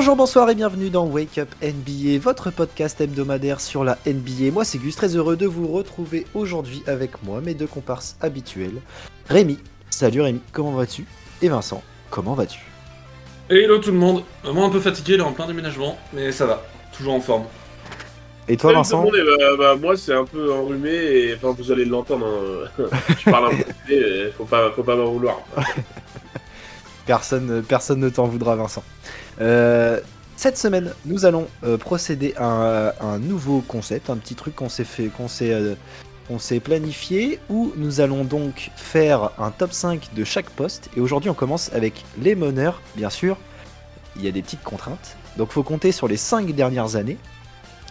Bonjour, bonsoir et bienvenue dans Wake Up NBA, votre podcast hebdomadaire sur la NBA. Moi c'est Gus, très heureux de vous retrouver aujourd'hui avec moi, mes deux comparses habituels. Rémi, salut Rémi, comment vas-tu? Et Vincent, comment vas-tu? Hello tout le monde, moi un peu fatigué, là en plein déménagement, mais ça va, toujours en forme. Et toi Vincent Salut tout le monde, eh bah, bah, Moi c'est un peu enrhumé, et enfin vous allez l'entendre, hein. je parle un peu, faut pas, faut pas m'en vouloir. Personne, personne ne t'en voudra, Vincent. Euh, cette semaine, nous allons euh, procéder à un, nouveau concept, un petit truc qu'on s'est fait, qu'on s'est, euh, qu'on s'est planifié, où nous allons donc faire un top 5 de chaque poste. Et aujourd'hui, on commence avec les meneurs, bien sûr. Il y a des petites contraintes. Donc, faut compter sur les 5 dernières années.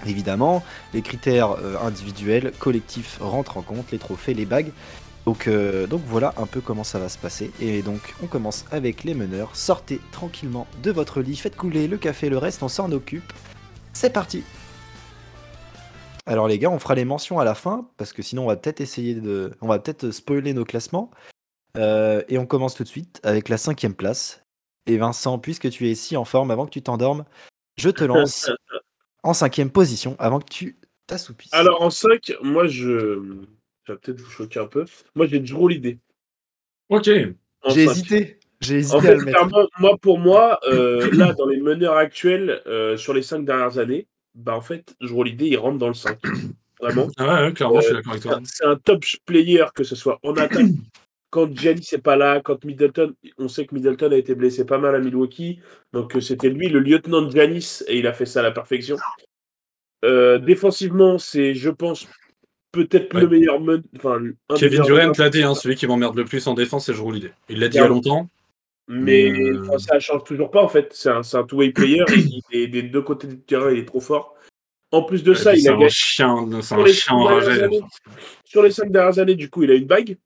Évidemment, les critères individuels, collectifs rentrent en compte, les trophées, les bagues. Donc, euh, donc voilà un peu comment ça va se passer. Et donc on commence avec les meneurs. Sortez tranquillement de votre lit, faites couler le café, le reste on s'en occupe. C'est parti Alors les gars, on fera les mentions à la fin, parce que sinon on va peut-être essayer de... On va peut-être spoiler nos classements. Euh, et on commence tout de suite avec la cinquième place. Et Vincent, puisque tu es ici en forme avant que tu t'endormes, je te lance en cinquième position avant que tu t'assoupisses. Alors en 5, moi je. Ça va peut-être vous choquer un peu. Moi j'ai Drew l'idée. Ok. J'ai hésité. J'ai hésité En à fait, le mettre. clairement, moi pour moi, euh, là dans les meneurs actuels, euh, sur les 5 dernières années, bah en fait, Drew l'idée il rentre dans le 5. Vraiment. Ah ouais, clairement, je suis Euh, d'accord avec C'est toi. un- C'est un top player, que ce soit en attaque. Quand Giannis n'est pas là, quand Middleton, on sait que Middleton a été blessé pas mal à Milwaukee, donc c'était lui le lieutenant de Giannis et il a fait ça à la perfection. Euh, défensivement, c'est, je pense, peut-être Ouais. le meilleur men- enfin, Kevin Durant l'a dit, hein, celui qui m'emmerde le plus en défense, c'est Jrou l'idée. Il l'a dit il y a longtemps. mais Euh. enfin, ça change toujours pas en fait. C'est un, two-way player et il est des deux côtés du terrain, il est trop fort. En plus de ça, il a un gagné chien, c'est sur un les chien cinq dernières enragé. années. sur les cinq dernières années. Du coup, il a une bague.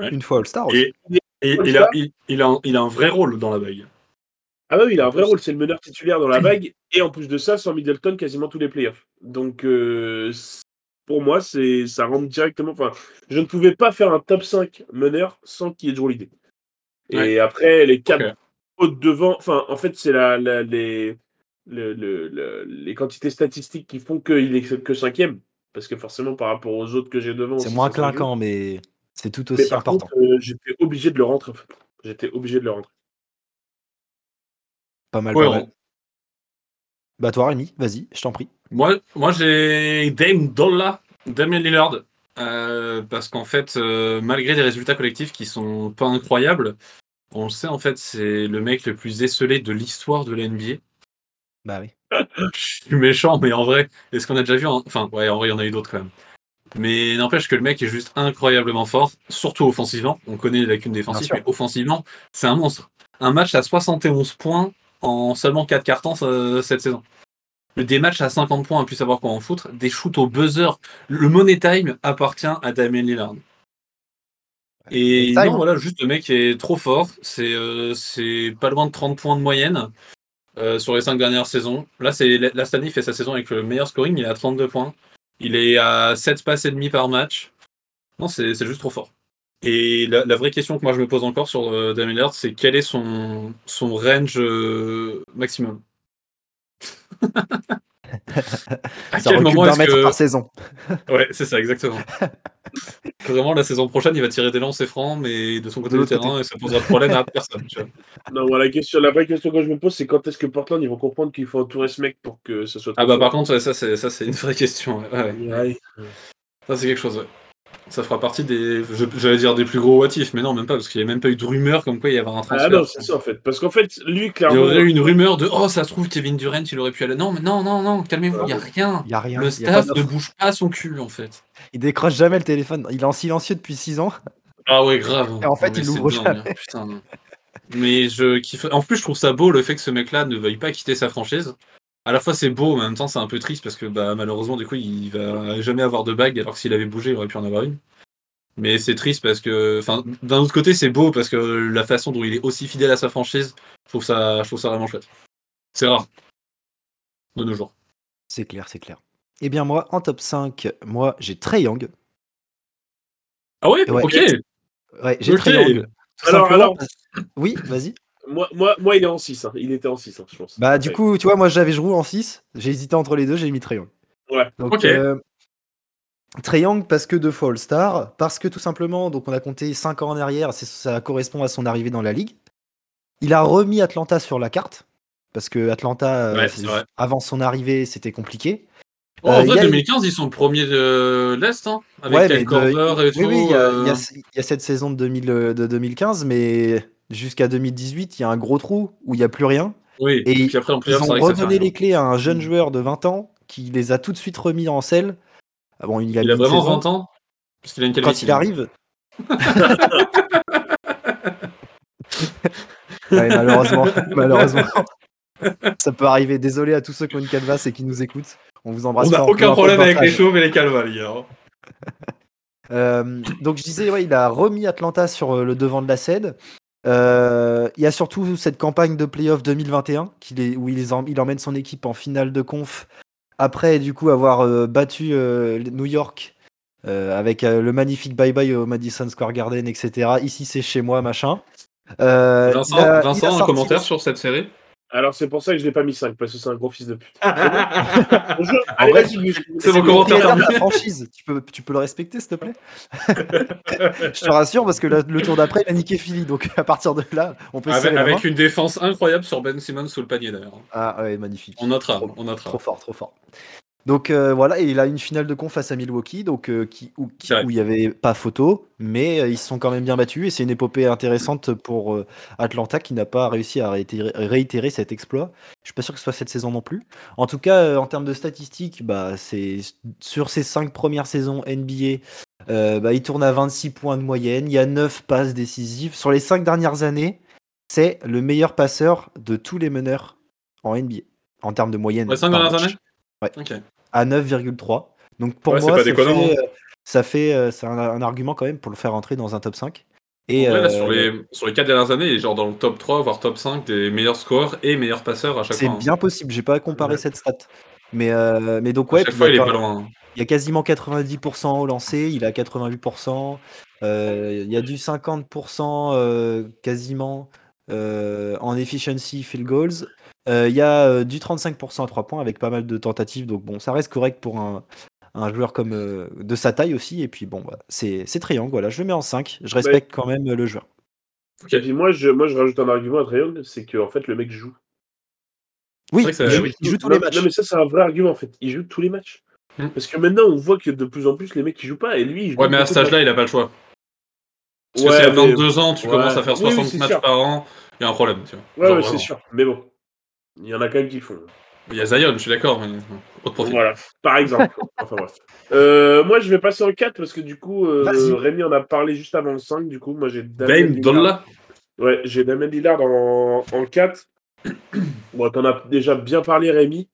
Une fois All-Star aussi. Et, et il, a, il, il a, un- il a un vrai rôle dans la bague. Ah bah oui, il a un vrai rôle, c'est le meneur titulaire dans la bague, et en plus de ça, sans Middleton, quasiment tous les playoffs. Donc, euh, pour moi, c'est ça rentre directement. Enfin, je ne pouvais pas faire un top 5 meneur sans qu'il y ait Drew l'idée. Et Ouais. après, les quatre autres devant, enfin, en fait, c'est la, la- les, le- le- le- les quantités statistiques qui font qu'il est que cinquième. Parce que forcément, par rapport aux autres que j'ai devant, C'est moins clinquant, mais c'est tout Mais aussi par important. euh, j'étais obligé de le rentrer. en fait. J'étais obligé de le rentrer. Pas mal, pas mal. Bah toi Rémi, vas-y, je t'en prie. Moi, moi j'ai Dame Dolla, Damien Lillard, euh, parce qu'en fait, euh, malgré des résultats collectifs qui sont pas incroyables, on le sait en fait, c'est le mec le plus esselé de l'histoire de la NBA. Bah oui. Je suis méchant, mais en vrai, est-ce qu'on a déjà vu un- Enfin, ouais, en vrai, il y en a eu d'autres quand même. Mais n'empêche que le mec est juste incroyablement fort, surtout offensivement. On connaît les lacunes défensives, mais offensivement, c'est un monstre. Un match à 71 points en seulement 4 cartons euh, cette saison. Des matchs à 50 points, à plus savoir quoi en foutre. Des shoots au buzzer. Le money time appartient à Damien Lillard. Et non, voilà, juste le mec est trop fort. C'est euh, pas loin de 30 points de moyenne euh, sur les 5 dernières saisons. Là, c'est là, cette année, il fait sa saison avec le meilleur scoring. Il est à 32 points. Il est à 7 passes et demi par match. Non, c'est juste trop fort. Et la, la vraie question que moi je me pose encore sur euh, Damien Lillard, c'est quel est son, son range euh, maximum? À Ça quel moment est-ce que... par saison. Ouais, c'est ça, exactement. Vraiment, la saison prochaine, il va tirer des lancers francs, mais de son côté De du terrain, et ça posera de problème à personne. Tu vois. Non, voilà, la, question, la vraie question que je me pose, c'est quand est-ce que Portland ils vont comprendre qu'il faut entourer ce mec pour que ça soit. Ah bah par contre, ouais, ça c'est ça c'est une vraie question. ouais, ouais. Ouais. Ça c'est quelque chose. ouais. Ça fera partie des, j'allais dire des plus gros what if, mais non même pas parce qu'il n'y a même pas eu de rumeur comme quoi il y avait un transfert. Ah non, c'est ça en fait. Parce qu'en fait, lui, Il y clairement. aurait eu une rumeur de oh ça se trouve Kevin Durant il aurait pu aller. Non mais non non non calmez-vous, il y a rien. Il a rien. Le staff ne bouge pas son cul en fait. Il décroche jamais le téléphone. Il est en silencieux depuis 6 ans. Ah ouais grave. Et en fait, Non, mais il l'ouvre jamais. hein, putain, non. Mais je kiffe. En plus je trouve ça beau le fait que ce mec-là ne veuille pas quitter sa franchise. À la fois c'est beau, mais en même temps c'est un peu triste parce que bah, malheureusement du coup il va jamais avoir de bague alors que s'il avait bougé il aurait pu en avoir une. Mais c'est triste parce que, enfin, d'un autre côté, c'est beau parce que la façon dont il est aussi fidèle à sa franchise, je trouve ça, je trouve ça vraiment chouette. C'est rare. De nos jours. C'est clair, c'est clair. Eh bien, moi, en top 5, moi, j'ai Trey Young. Ah ouais, Ouais. Ok. Ouais, j'ai Ok. Trey Young. Tout Alors, alors- parce- Oui, vas-y. Moi, moi, moi, il est en 6. hein. Il était en 6, hein, je pense. Bah, du Ouais. coup, tu vois, moi, j'avais joué en 6. J'ai hésité entre les deux, j'ai mis Trae Young. Ouais. Donc, Ok. euh, parce que deux fois All-Star, parce que tout simplement, donc on a compté 5 ans en arrière, c'est- ça correspond à son arrivée dans la ligue. Il a remis Atlanta sur la carte, parce que Atlanta, euh, Ouais, avant son arrivée, c'était compliqué. Oh, en Euh, vrai, il y a- 2015, ils sont premiers de l'Est, hein, avec Ouais, Kyle mais Korver de- et tout. oui, oui, il y, a- euh, il y a- il y a cette saison de, 2000, euh, de 2015, mais jusqu'à 2018, il y a un gros trou où il n'y a plus rien. Oui, Et puis après, en Ils ont redonné les clés à un jeune joueur de 20 ans qui les a tout de suite remis en selle. Ah bon, il, a, Il a vraiment saison. 20 ans? Parce qu'il a une Quand il arrive. Ouais, malheureusement, malheureusement. Ça peut arriver. Désolé à tous ceux qui ont une canvas et qui nous écoutent. On vous embrasse. On n'a aucun problème avec les chauves et les calvas, les gars. Euh, donc je disais, ouais, il a remis Atlanta sur euh, le devant de la scène. Euh, il y a surtout cette campagne de playoff 2021 qu'il est, où il, emmène son équipe en finale de conf. Après, du coup, avoir euh, battu euh, New York euh, avec euh, le magnifique bye-bye au Madison Square Garden, etc. Ici, c'est chez moi, machin. Euh, Vincent, a- a un sorti- commentaire sur cette série? Alors, c'est pour ça que je l'ai pas mis 5, parce que c'est un gros fils de pute. C'est mon commentaire de la franchise. Tu peux, tu peux le respecter, s'il te plaît? Je te rassure, parce que le, le tour d'après, il a niqué Philly. Donc à partir de là, on peut se Avec, avec une défense incroyable sur Ben Simmons sous le panier d'ailleurs. Ah ouais, magnifique. On notera, Trop- on notera. Trop fort, trop fort. Donc euh, voilà, et il a une finale de conf face à Milwaukee, donc euh, qui, où, qui- il n'y avait pas photo, mais euh, ils se sont quand même bien battus et c'est une épopée intéressante pour Atlanta qui n'a pas réussi à réitérer, réitérer cet exploit. Je suis pas sûr que ce soit cette saison non plus. En tout cas, en termes de statistiques, bah, c'est sur ces cinq premières saisons NBA, bah, il tourne à 26 points de moyenne, il y a 9 passes décisives. Sur les cinq dernières années, c'est le meilleur passeur de tous les meneurs en NBA en termes de moyenne. Les dernières années? Ouais. À 9,3. Donc pour Ouais, c'est moi, pas ça déconnant, fait, euh, ça fait, euh, c'est un, un argument quand même pour le faire entrer dans un top 5. Et En vrai, là, euh, sur, les, sur les 4 dernières années, il est genre dans le top 3, voire top 5 des meilleurs scoreurs et meilleurs passeurs à chaque c'est fois. hein. bien possible. J'ai pas comparé Ouais. cette stat. Mais, euh, mais donc À ouais, chaque puis fois, il il, y est a, pas quand- loin. il y a quasiment 90% au lancer, il a 88%. euh, il y a du 50% euh, quasiment en efficiency field goals. Euh, il y a euh, du 35% à 3 points avec pas mal de tentatives. Donc bon, ça reste correct pour un, un joueur comme euh, de sa taille aussi. Et puis bon, bah, c'est triangle. Voilà, je le mets en 5. Je respecte quand même euh, le joueur. Et puis moi je, moi, je rajoute un argument à Trayon, c'est qu'en fait, le mec joue. Oui, que ça- il joue, oui. il joue tous non, les matchs. Non, mais ça, c'est un vrai argument en fait. Il joue tous les matchs. Hmm. Parce que maintenant, on voit que de plus en plus, les mecs, ils jouent pas. Et lui, il joue Ouais, mais à cet âge-là, il a pas le choix. Parce que Ouais, si à mais- 22 ans, tu Ouais. commences à faire Oui, oui, 60 c'est matchs sûr. par an, il y a un problème. Tu vois. Ouais, ouais, c'est sûr. Mais bon, il y en a quand même qui le font. Il y a Zion, je suis d'accord, mais autre profil. Voilà, par exemple. enfin bref. Euh, moi, je vais passer en 4 parce que du coup, euh. Rémi en a parlé juste avant le 5. Du coup, moi, j'ai Damien Dame Lillard. Ouais, j'ai Damien Lillard en, en 4. bon, t'en as déjà bien parlé, Rémi.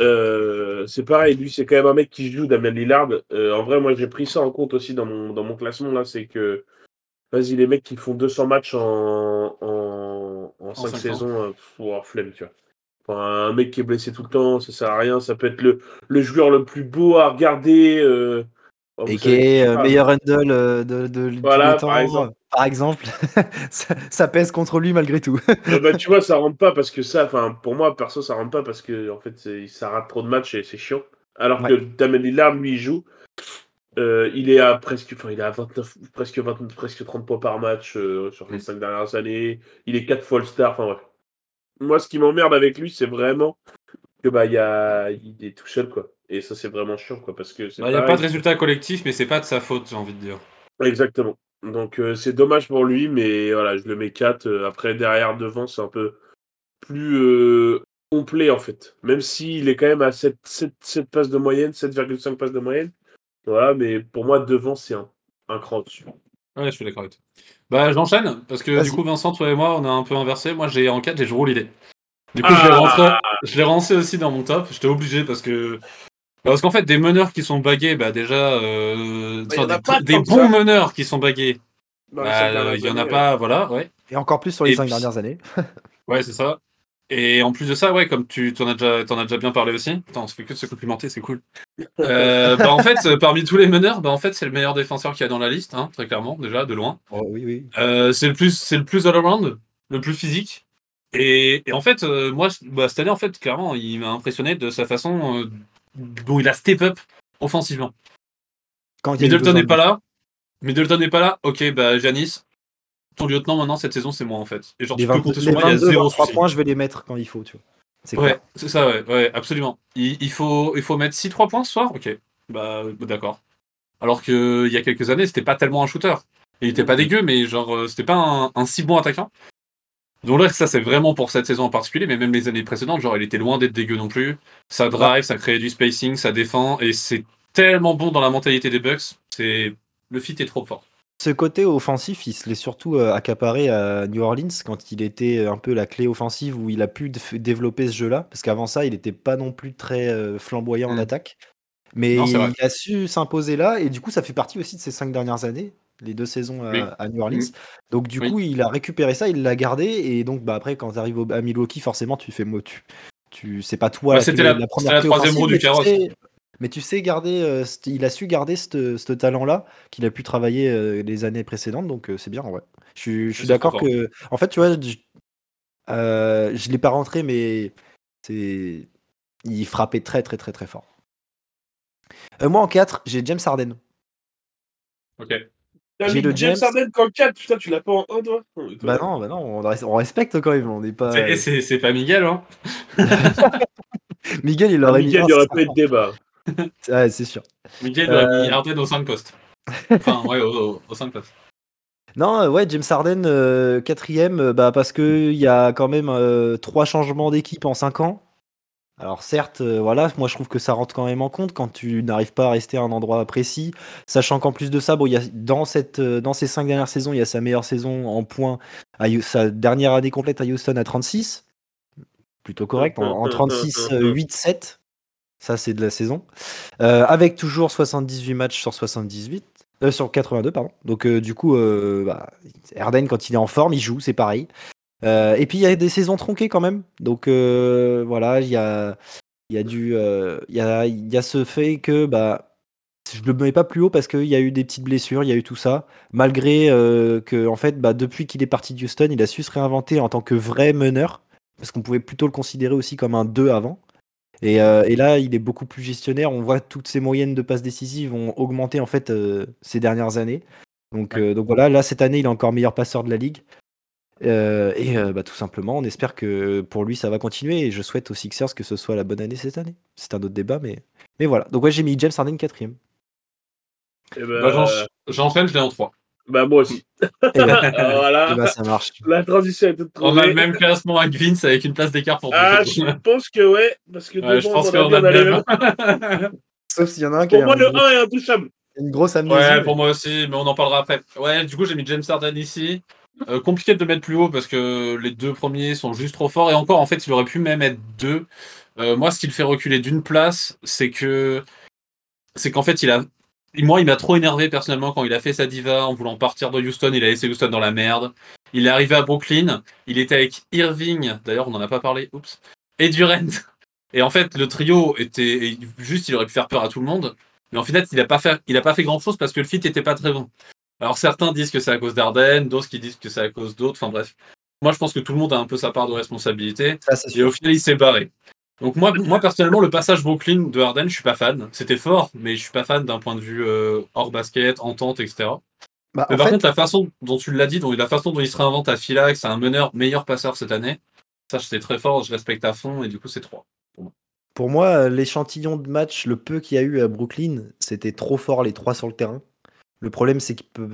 Euh, c'est pareil, lui, c'est quand même un mec qui joue, Damien Lillard. Euh, en vrai, moi, j'ai pris ça en compte aussi dans mon, dans mon classement. là, C'est que, vas-y, les mecs qui font 200 matchs en, en, en 5 cinq ans. saisons, euh, pff, oh, flemme, tu vois. Enfin, un mec qui est blessé tout le temps, ça sert à rien. Ça peut être le, le joueur le plus beau à regarder. euh, oh, Et qui est euh, meilleur handle euh, de, de, de Voilà, par temps, exemple. par exemple. ça, ça pèse contre lui malgré tout. Bah, tu vois, ça rentre pas parce que ça, enfin, pour moi, perso, ça rentre pas parce que, en fait, c'est- ça rate trop de matchs et c'est chiant. Alors Ouais. que Damien Lillard, lui, il joue. Euh, il est à presque, enfin, il est à 29, presque 20, presque 30 points par match euh, sur les Mm. 5 dernières années. Il est 4 fois All-Star, enfin, bref. Moi, ce qui m'emmerde avec lui, c'est vraiment que, bah, il y a, il est tout seul, quoi. Et ça, c'est vraiment chiant, quoi, parce que Bah, Il n'y a pas de résultat collectif, mais c'est pas de sa faute, j'ai envie de dire. Exactement. Donc euh, c'est dommage pour lui, mais voilà, je le mets 4. Euh, après, derrière, devant, c'est un peu plus complet en fait. Même s'il est quand même à 7, 7, 7 passes de moyenne, 7,5 passes de moyenne. Voilà, mais pour moi, devant, c'est un, un cran dessus. Ouais, je suis d'accord avec toi. Bah, j'enchaîne, parce que Vas-y. du coup, Vincent, toi et moi, on a un peu inversé. Moi, j'ai en 4, j'ai Jrue l'idée. Du coup, je l'ai Ah rentré, je l'ai rentré aussi dans mon top. J'étais obligé parce que. Parce qu'en fait, des meneurs qui sont bagués, bah déjà, euh, Bah, pas des, des bons ça. meneurs qui sont bagués, les bah, cinq euh, dernières il y en a pas, voilà, ouais. Et encore plus sur les Et 5 puis- dernières années. Ouais, c'est ça. Et en plus de ça, ouais, comme tu t'en as déjà, t'en as déjà bien parlé aussi. Attends, on se fait que de se complimenter, c'est cool. Euh, bah en fait, euh, parmi tous les meneurs, bah en fait, c'est le meilleur défenseur qu'il y a dans la liste, hein, très clairement, déjà de loin. Oh, oui, oui. Euh, c'est le plus, c'est le plus all around. le plus physique. Et, et en fait, euh, moi, bah, cette année, en fait, clairement, il m'a impressionné de sa façon dont il a step up offensivement. Quand Middleton n'est pas là. Middleton n'est pas là. Ok, bah Janis, ton lieutenant maintenant cette saison, c'est moi en fait. Et genre, Les tu peux 22, compter sur moi, il y a 22, zéro 23 souci. points, je vais les mettre quand il faut, tu vois. C'est Ouais, c'est ça, ouais, ouais, absolument. Il, il faut, il faut mettre 6-3 points ce soir? Ok, bah bah, d'accord. Alors qu'il y a quelques années, c'était pas tellement un shooter. Il était pas dégueu, mais genre, euh, c'était pas un, un si bon attaquant. Donc là, ça c'est vraiment pour cette saison en particulier, mais même les années précédentes, genre, il était loin d'être dégueu non plus. Ça drive, ça crée du spacing, ça défend, et c'est tellement bon dans la mentalité des Bucks. C'est le fit est trop fort. Ce côté offensif, il se l'est surtout euh, accaparé à New Orleans quand il était un peu la clé offensive où il a pu dé- développer ce jeu-là. Parce qu'avant ça, il n'était pas non plus très euh, flamboyant en Mm. attaque. Mais Non, c'est vrai. il a su s'imposer là. Et du coup, ça fait partie aussi de ses cinq dernières années, les deux saisons à, Oui. à New Orleans. Mm. Donc du Oui. coup, il a récupéré ça, il l'a gardé. Et donc bah, après, quand tu arrives à Milwaukee, forcément, tu fais tu, tu, c'est pas toi Ouais, la, c'était clé- la- première c'était la clé troisième roue offensive, du mais tu carrosse. sais- mais tu sais garder, euh, il a su garder ce ce talent-là qu'il a pu travailler euh, les années précédentes, donc euh, c'est bien, ouais. Je suis, je suis C'est d'accord que, en fait, tu vois, je, euh, je l'ai pas rentré, mais c'est, il frappait très, très, très, très fort. Euh, moi en 4 j'ai James Harden. Ok. T'as J'ai le James James. Harden qu'en 4, putain, tu l'as pas en 1, toi? Bah non, bah non, on, res- on respecte quand même, on n'est pas. C'est- pas Miguel, hein Miguel, il Ah, aurait mis. Miguel, il n'y aurait pas eu de débat. Ouais, c'est sûr. Miguel Euh. mis Harden au 5 postes. Enfin, ouais, au, au 5 postes. Non, euh, ouais, James Harden, euh, quatrième, euh, bah, parce qu'il y a quand même euh, trois changements d'équipe en cinq ans. Alors certes, euh, voilà, moi je trouve que ça rentre quand même en compte quand tu n'arrives pas à rester à un endroit précis, sachant qu'en plus de ça, bon, il y a, dans, cette, dans ces cinq dernières saisons, il y a sa meilleure saison en points, à sa dernière année complète à Houston à 36, plutôt correct, en, en 36, euh, 8, 7, ça c'est de la saison, Euh, avec toujours 78 matchs sur 78, euh, sur 82, pardon. Donc euh, du coup, bah, Harden quand il est en forme, il joue, c'est pareil. Et puis il y a des saisons tronquées quand même. Donc voilà, il y a, y a y a, ce fait que bah je le mets pas plus haut parce qu'il y a eu des petites blessures, il y a eu tout ça. Malgré que en fait, bah, depuis qu'il est parti de Houston, il a su se réinventer en tant que vrai meneur parce qu'on pouvait plutôt le considérer aussi comme un 2 avant. Et, euh, et là, il est beaucoup plus gestionnaire. On voit toutes ses moyennes de passes décisives ont augmenté en fait euh, ces dernières années. Donc, Ouais. euh, donc voilà, là cette année, il est encore meilleur passeur de la ligue. Euh, et euh, bah, tout simplement, on espère que pour lui, ça va continuer. Et je souhaite aux Sixers que ce soit la bonne année cette année. C'est un autre débat, mais, mais voilà. Donc ouais, j'ai mis James Harden quatrième. Bah, j'en- J'enchaîne, je l'ai en 3. Bah, moi aussi. Bah, Alors, voilà. et bah, ça marche. La transition est toute On a trouvée. le même classement avec Vince avec une place d'écart pour Ah, je pense que ouais, parce que Ouais, je pense qu'on a le même. Sauf s'il y en a un qui Pour moi, un le gros- 1 est intouchable. une grosse amnésie. Ouais, pour moi aussi, mais on en parlera après. Ouais, du coup, j'ai mis James Harden ici. Euh, compliqué de le mettre plus haut parce que les deux premiers sont juste trop forts. Et encore, en fait, il aurait pu même être deux. Euh, moi, ce qui le fait reculer d'une place, c'est que. C'est qu'en fait, il a. Moi, il m'a trop énervé personnellement quand il a fait sa diva en voulant partir de Houston. Il a laissé Houston dans la merde. Il est arrivé à Brooklyn. Il était avec Irving. D'ailleurs, on n'en a pas parlé. Oups. Et Durant. Et en fait, le trio était. Juste, il aurait pu faire peur à tout le monde. Mais en fait, il n'a pas fait, il a pas fait grand chose parce que le fit était pas très bon. Alors certains disent que c'est à cause d'Arden, d'autres qui disent que c'est à cause d'autres. Enfin bref. Moi, je pense que tout le monde a un peu sa part de responsabilité. Ça, Et au final, il s'est barré. Donc moi, moi personnellement, le passage Brooklyn de Harden, je suis pas fan. C'était fort, mais je suis pas fan d'un point de vue euh, hors basket, entente, etc. Bah, Mais par fait, contre, la façon dont tu l'as dit, dont, la façon dont il se réinvente à Philax, c'est un meneur meilleur passeur cette année. Ça, c'est très fort, je respecte à fond, et du coup, c'est 3. Pour moi, l'échantillon de match, le peu qu'il y a eu à Brooklyn, c'était trop fort les trois sur le terrain. Le problème, c'est qu'il peut-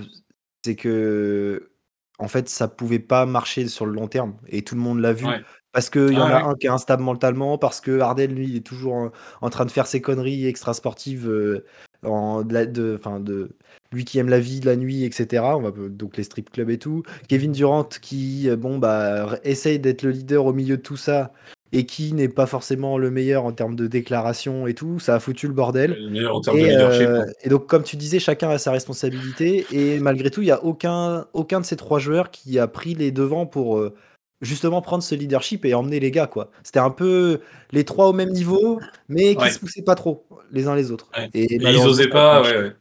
c'est que en fait, ça pouvait pas marcher sur le long terme et tout le monde l'a vu. Ouais. Parce qu'il y en Ah a ouais. un qui est instable mentalement, parce que Harden, lui, il est toujours en, en train de faire ses conneries extra-sportives, euh, en, de la- de, de, lui qui aime la vie, la nuit, etc. On va, donc les strip clubs et tout. Kevin Durant qui, euh, bon, bah, essaye d'être le leader au milieu de tout ça et qui n'est pas forcément le meilleur en termes de déclaration et tout. Ça a foutu le bordel. Le meilleur en termes de Et, leadership. euh, hein. et donc, comme tu disais, chacun a sa responsabilité. Et malgré tout, il n'y a aucun, aucun de ces trois joueurs qui a pris les devants pour justement prendre ce leadership et emmener les gars. quoi. C'était un peu les trois au même niveau, mais qui Ouais. se poussaient pas trop les uns les autres. Ouais. Et, Et ils osaient pas, ouais.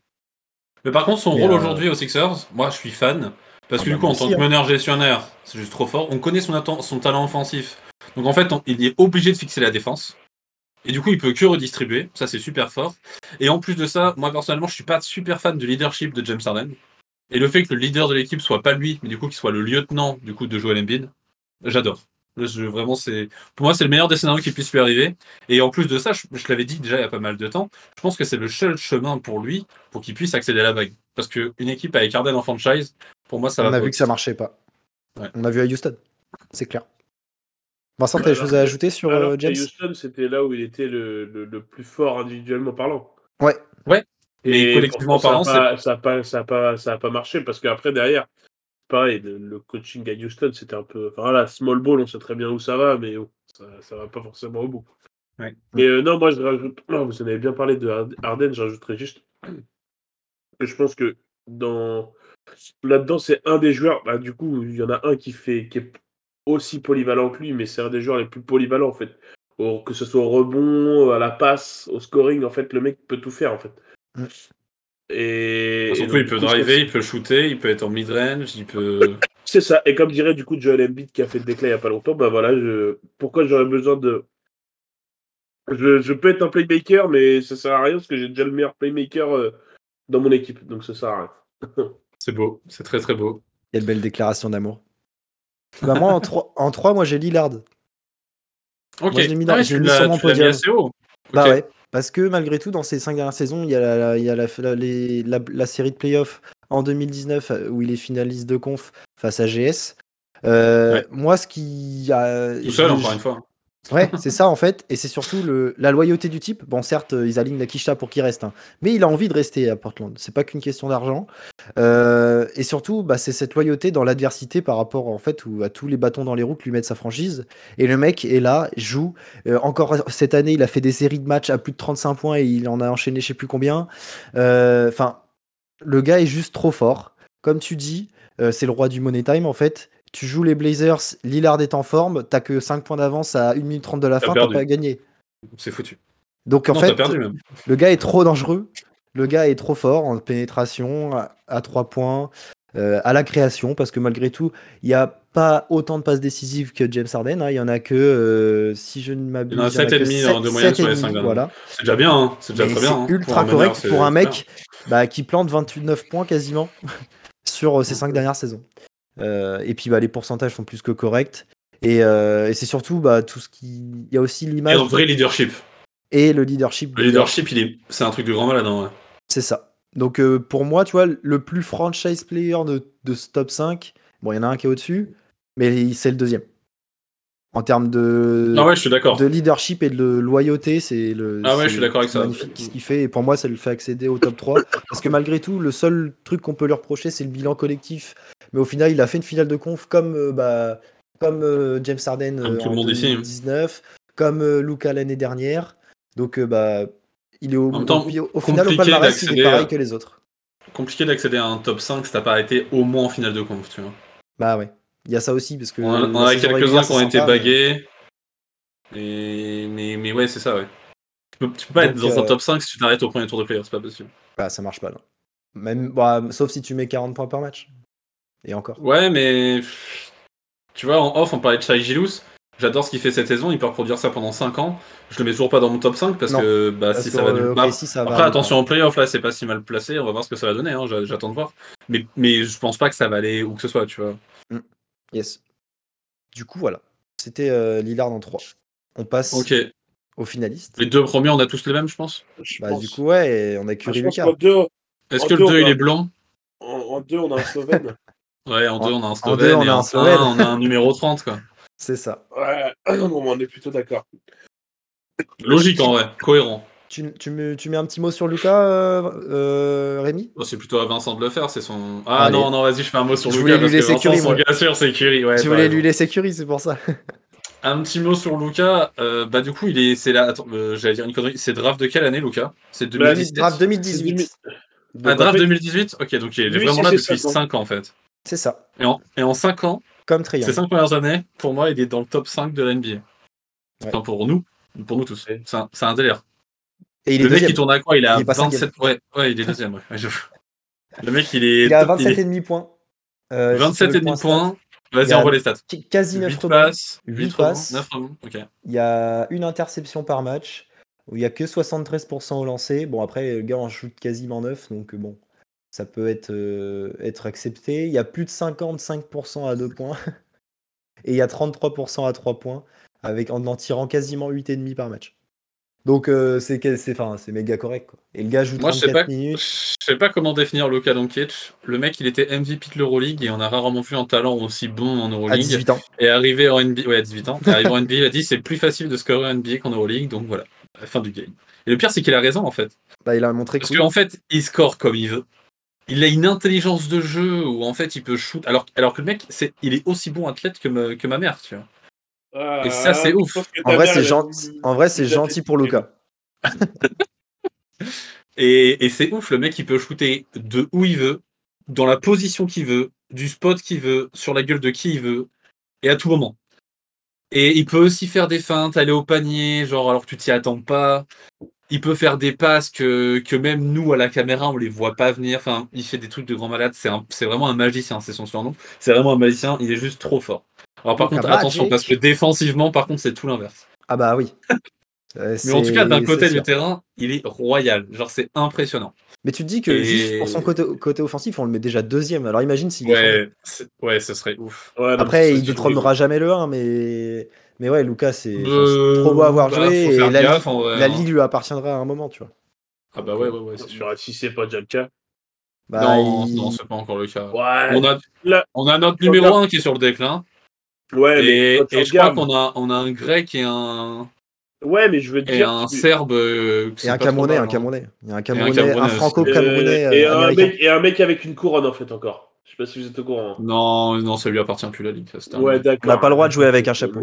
Mais par contre, son Mais, rôle euh, aujourd'hui aux Sixers, moi je suis fan. Parce Ah que bah, du coup, en tant que hein. meneur gestionnaire, c'est juste trop fort. On connaît son, son talent offensif. Donc en fait, on- il est obligé de fixer la défense. Et du coup, il peut que redistribuer. Ça, c'est super fort. Et en plus de ça, moi personnellement, je suis pas super fan du leadership de James Harden. Et le fait que le leader de l'équipe soit pas lui, mais du coup qu'il soit le lieutenant du coup de Joel Embiid, j'adore. Je- vraiment, c'est pour moi c'est le meilleur des scénarios qui puisse lui arriver. Et en plus de ça, je, je l'avais dit déjà il y a pas mal de temps, je pense que c'est le seul chemin pour lui pour qu'il puisse accéder à la bague. Parce que une équipe avec Harden en franchise, pour moi, ça On va. a vu que ça marchait pas. Ouais. On a vu à Houston. C'est clair. Vincent, t'as des Alors choses à ajouter sur Alors euh, James? Houston, c'était là où il était le, le- le plus fort individuellement parlant. Ouais. Et collectivement parlant, ça n'a pas, ça a pas, ça a pas, ça a pas marché parce qu'après derrière, pareil, le, coaching à Houston, c'était un peu. Enfin voilà, small ball, on sait très bien où ça va, mais oh, ça, va pas forcément au bout. Ouais. Mais euh, non, moi je rajoute. non, vous en avez bien parlé de Hard- Harden, je rajouterais juste que je pense que dans là-dedans, c'est un des joueurs. Bah, du coup, il y en a un qui fait qui est aussi polyvalent que lui, mais c'est un des joueurs les plus polyvalents en fait. Au- que ce soit au rebond, à la passe, au scoring, en fait, le mec peut tout faire en fait. Et, Surtout, il peut driver, il peut shooter, il peut être en mid-range, il peut. C'est ça. Et comme dirait du coup Joel Embiid qui a fait le déclat il y a pas longtemps, bah voilà, je... pourquoi j'aurais besoin de. Je, je peux être un playmaker, mais ça sert à rien parce que j'ai déjà le meilleur playmaker euh, dans mon équipe, donc ça sert à rien. C'est beau, c'est très très beau. Quelle belle déclaration d'amour. Bah, moi, en 3, en trois, moi, j'ai Lillard. Ok, Moi, je l'ai mis dans- Ah ouais, je mis sur mon podium. assez haut. Bah ouais. Parce que malgré tout, dans ces cinq dernières saisons, il y a la, il y a la, la- les- la- la série de playoffs en 2019 euh, où il est finaliste de conf face à GS. Euh, Ouais. Moi, ce qui a. Tout seul, encore une fois. Ouais, c'est ça en fait, et c'est surtout le, la loyauté du type. Bon, certes, euh, ils alignent quicheta pour qu'il reste, hein, mais il a envie de rester à Portland. C'est pas qu'une question d'argent. Euh, et surtout, bah, c'est cette loyauté dans l'adversité par rapport en fait à tous les bâtons dans les roues que lui mettent sa franchise. Et le mec est là, joue. Euh, encore cette année, il a fait des séries de matchs à plus de 35 points et il en a enchaîné je sais plus combien. Enfin, le gars est juste trop fort. Comme tu dis, c'est le roi du money time en fait. Tu joues les Blazers, Lillard est en forme, t'as que 5 points d'avance à 1 minute 30 de la fin, t'as pas gagné. C'est foutu. Donc en non, fait, perdu même. le gars est trop dangereux. Le gars est trop fort en pénétration, à, à 3 points, euh, à la création, parce que malgré tout, il n'y a pas autant de passes décisives que James Harden. hein. Il y en a que, euh, si je ne m'abuse, Il y en a que 7,5 sept- de moyenne sur les sept et cinq demi, derniers. Voilà. C'est déjà bien, hein. c'est déjà très bien. hein. C'est Pour ultra un meneur, correct pour un mec bah, qui plante 29 points quasiment sur euh, ces 5 dernières saisons. Euh, et puis bah, les pourcentages sont plus que corrects. Et, euh, et c'est surtout bah, tout ce qui. Il y a aussi bien. Et l'image un vrai leadership. et le leadership. Le leadership, il est... c'est un truc de grand malade. Hein, ouais. C'est ça. Donc euh, pour moi, tu vois, le plus franchise player de, de ce top 5, bon, il y en a un qui est au-dessus, mais c'est le deuxième. En termes de, Ah ouais, je suis d'accord. de leadership et de loyauté, c'est le. Ah ouais, c'est- je suis d'accord avec c'est ça. magnifique ce qu'il fait, et pour moi, ça le fait accéder au top 3. parce que malgré tout, le seul truc qu'on peut lui reprocher, c'est le bilan collectif. Mais au final, il a fait une finale de conf comme, euh, bah, comme euh, James Harden euh, en monde ici, hein. 2019, comme euh, Luca l'année dernière. Donc, bah, il est au, En temps, au, au final au palmarès, il est pareil que les autres. Compliqué d'accéder à un top 5 si t'as pas été au moins en finale de conf, tu vois. Bah ouais, il y a ça aussi parce que On a, on a quelques-uns qui ont été mais- bagués. Et... Mais, mais ouais, c'est ça, ouais. Tu peux, tu peux pas Donc, être dans un euh, top 5 si tu t'arrêtes au premier tour de player, c'est pas possible. Bah ça marche pas là. Même bah, sauf si tu mets 40 points par match. Et encore. Ouais, mais. Tu vois, en off, on parlait de Shai Gilous. J'adore ce qu'il fait cette saison, il peut reproduire ça pendant 5 ans. Je le mets toujours pas dans mon top 5 parce Non, que bah, Parce si que, ça va euh, ça va Après, attention en playoff, là, c'est pas si mal placé. On va voir ce que ça va donner. Hein. j'a- J'attends de voir. Mais, mais je pense pas que ça va aller où que ce soit, tu vois. Yes. Du coup voilà. C'était euh, Lillard en 3. On passe Ok. aux finalistes. Les deux premiers, on a tous les mêmes, je pense? Je Bah, pense. du coup ouais, et on a Ah, qu'en deux, Est-ce que le deux, 2 on il est blanc? En, en deux, on a un Slovène. Ouais, en En- 2 on a un en Slovène. deux, on et a un en Slovène. 1, on a un numéro 30, quoi. C'est ça. ouais, bon, on est plutôt d'accord. Logique en vrai, cohérent. Tu, tu, me- tu mets un petit mot sur Lucas, euh, euh, Rémi? Oh, c'est plutôt à Vincent de le faire, c'est son. Ah Allez. non, non, vas-y, je fais un mot sur Je Lucas voulais lui parce que laisser sûr, c'est. Ouais, Tu voulais raison. lui laisser Curry, c'est pour ça. Un petit mot sur Lucas. euh, bah, du coup, il est. C'est là. Attends, euh, j'allais dire une connerie. C'est draft de quelle année, Lucas C'est Bah, 2017 Draft 2018. C'est Ah, draft fait- 2018 Ok, donc il est Lui, vraiment là depuis cinq ans. 5 ans en fait. C'est ça. Et en, et en 5 ans, Comme ces Triangle. 5 premières années, pour moi, il est dans le top 5 de la NBA. Enfin, pour nous, pour nous tous. C'est un, c'est un délire. Et il est le mec, il tourne à quoi Il à Il est pas 27. Ouais, ouais, il est deuxième. ouais. Le mec, il est. Il est- 27,5 points. Euh, si tu veux 27 le et demi point points. Vas-y, a- envoie les stats. stat, Quasi 9 8 rebonds. passes, Huit 8 rebonds, passes. 9 rebonds. Ok. Il y a une interception par match. Où il y a que 73% au lancer. Bon, après, le gars en shoot quasiment 9. Donc, euh, bon, ça peut être, euh, être accepté. Il y a plus de 55% à 2 points. Et il y a 33% à 3 points. Avec, en en tirant quasiment 8,5 par match. Donc, euh, c'est que- c'est enfin, c'est méga correct. Quoi. Et le gars joue Moi, je sais 34 pas, minutes. je sais pas comment définir Luka Doncic. Le mec, il était MVP de l'Euroleague et on a rarement vu un talent aussi bon en À Euroleague. 18 ans. Et arrivé en NBA, ouais, à 18 ans, arrivé en NBA, il a dit c'est plus facile de scorer en NBA qu'en Euroleague, donc voilà, à fin du game. Et le pire, c'est qu'il a raison en fait. Bah, il a montré Parce que. qu'en fait, il score comme il veut. Il a une intelligence de jeu où en fait il peut shoot. Alors, alors que le mec, c'est, il est aussi bon athlète que, me- que ma mère, tu vois. Ah, Et ça, c'est ouf. En vrai, c'est gentil. En vrai, c'est gentil pour Luca. Et, et c'est ouf, le mec, il peut shooter de où il veut, dans la position qu'il veut, du spot qu'il veut, sur la gueule de qui il veut, et à tout moment. Et il peut aussi faire des feintes, aller au panier, genre alors que tu t'y attends pas. Il peut faire des passes que, que même nous à la caméra on les voit pas venir. Enfin, il fait des trucs de grand malade. C'est un- c'est vraiment un magicien, c'est son surnom. C'est vraiment un magicien. Il est juste trop fort. Alors par Donc, contre, un attention magic. parce que défensivement, par contre, c'est tout l'inverse. Ah bah oui. Euh, Mais en tout cas, d'un côté du terrain, il est royal. Genre, c'est impressionnant. Mais tu te dis que Et- juste pour son côté, côté offensif, on le met déjà deuxième. Alors imagine s'il Ouais, ouais, ce serait ouf. Ouais, non, Après, il détrônera jamais le 1, mais mais ouais, Lucas, c'est Euh, c'est trop beau à avoir bah, joué et la, gaffe, ligue- vrai, la hein. ligue lui appartiendra à un moment, tu vois. Ah bah ouais, ouais, ouais, c'est sûr. Si c'est pas déjà le cas. Bah, non, il- non, c'est pas encore le cas. Ouais, On a, là- on a notre numéro regarde- 1 qui est sur le déclin. Ouais, mais Et, et je crois qu'on a, on a un grec et un, Ouais, mais je veux te et dire. un tu- serbe. euh, et un Camerounais, mal, un. Camerounais. Il y a un un Camerounais, un, franco-camerounais Euh, et, euh, un américain. mec, et un mec avec une couronne en fait encore. Je sais pas si vous êtes au courant. hein. Non, non, ça lui appartient plus la ligue. ça, c'est Ouais, d'accord. On n'a pas le droit de jouer avec un chapeau.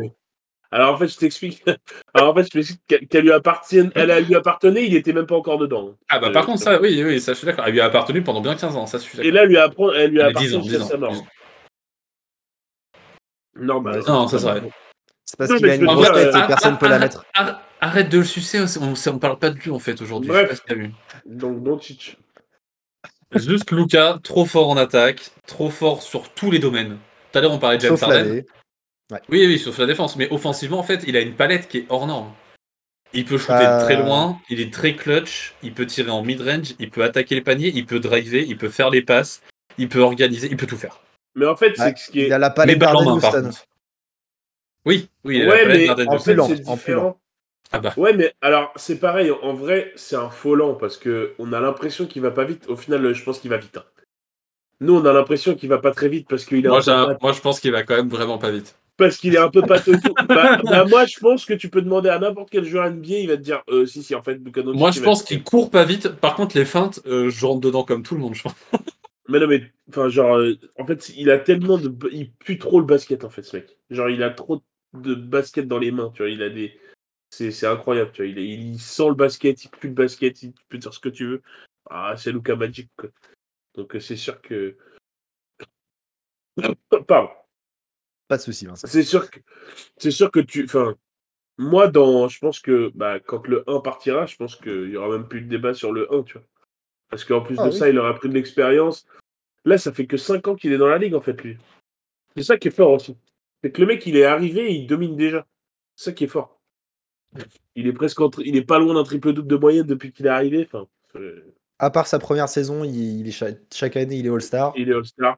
Alors en fait, je t'explique. Alors en fait, je t'explique qu'elle lui appartienne, elle lui appartenait, il était même pas encore dedans. ah bah Euh, par contre, ça, oui, oui, ça je suis d'accord. Elle lui a appartenu pendant bien 15 ans, ça je suis Et là, lui apprend, elle lui Mais appartient 10 ans, jusqu'à 10 ans, sa mort. 10 ans. Normal. Non, ça serait. C'est parce Non, qu'il a une grosse tête euh, et personne peut la mettre. Arrête, arrête de le sucer, on, on parle pas de lui en fait aujourd'hui. Bref. vu. Donc Doncic. Juste Luca, trop fort en attaque, trop fort sur tous les domaines. Tout à l'heure on parlait de James Harden. Oui, oui, sauf la défense. Mais offensivement, en fait, il a une palette qui est hors norme. Il peut shooter Euh. de très loin, il est très clutch, il peut tirer en mid-range, il peut attaquer les paniers, il peut driver, il peut faire les passes, il peut organiser, il peut tout faire. Mais en fait, c'est Ouais, ce qui Il est. a la palette balle en d'Arden main, par. Oui, oui, il a la Ouais, palette mais d'Arden en Houston. fait, lent, c'est différent. Ah bah. Ouais, mais alors c'est pareil. En vrai, c'est un faux lent parce que on a l'impression qu'il va pas vite. Au final, je pense qu'il va vite. hein. Nous, on a l'impression qu'il va pas très vite parce qu'il est Moi, un je pense qu'il va quand même vraiment pas vite. parce qu'il est un peu tout. bah, bah, moi, je pense que tu peux demander à n'importe quel joueur NBA, il va te dire euh, si si en fait Doncic, Moi, il je pense qu'il court pas vite. Par contre, les feintes, euh, je rentre dedans comme tout le monde, je pense. Mais non, mais enfin, genre, euh, en fait, il a tellement de. Il pue trop le basket, en fait, ce mec. Genre, il a trop de basket dans les mains, tu vois. Il a des. C'est c'est incroyable, tu vois. Il, il sent le basket, il pue le basket, il peut dire ce que tu veux. Ah, c'est Luca Magic, quoi. Donc, euh, c'est sûr que. Pardon. Pas de souci, Vincent. C'est sûr que. C'est sûr que tu. Enfin. Moi, dans, je pense que bah, quand le 1 partira, je pense qu'il y aura même plus de débat sur le 1, tu vois. Parce qu'en plus Ah de oui. ça, il aura pris de l'expérience. Là, ça fait que 5 ans qu'il est dans la ligue, en fait, lui. C'est ça qui est fort aussi. C'est que le mec, il est arrivé et il domine déjà. C'est ça qui est fort. Il est presque entre- il est pas loin d'un triple-double de moyenne depuis qu'il est arrivé. Enfin, À part sa première saison, il, est cha- chaque année, il est All-Star. il est All-Star.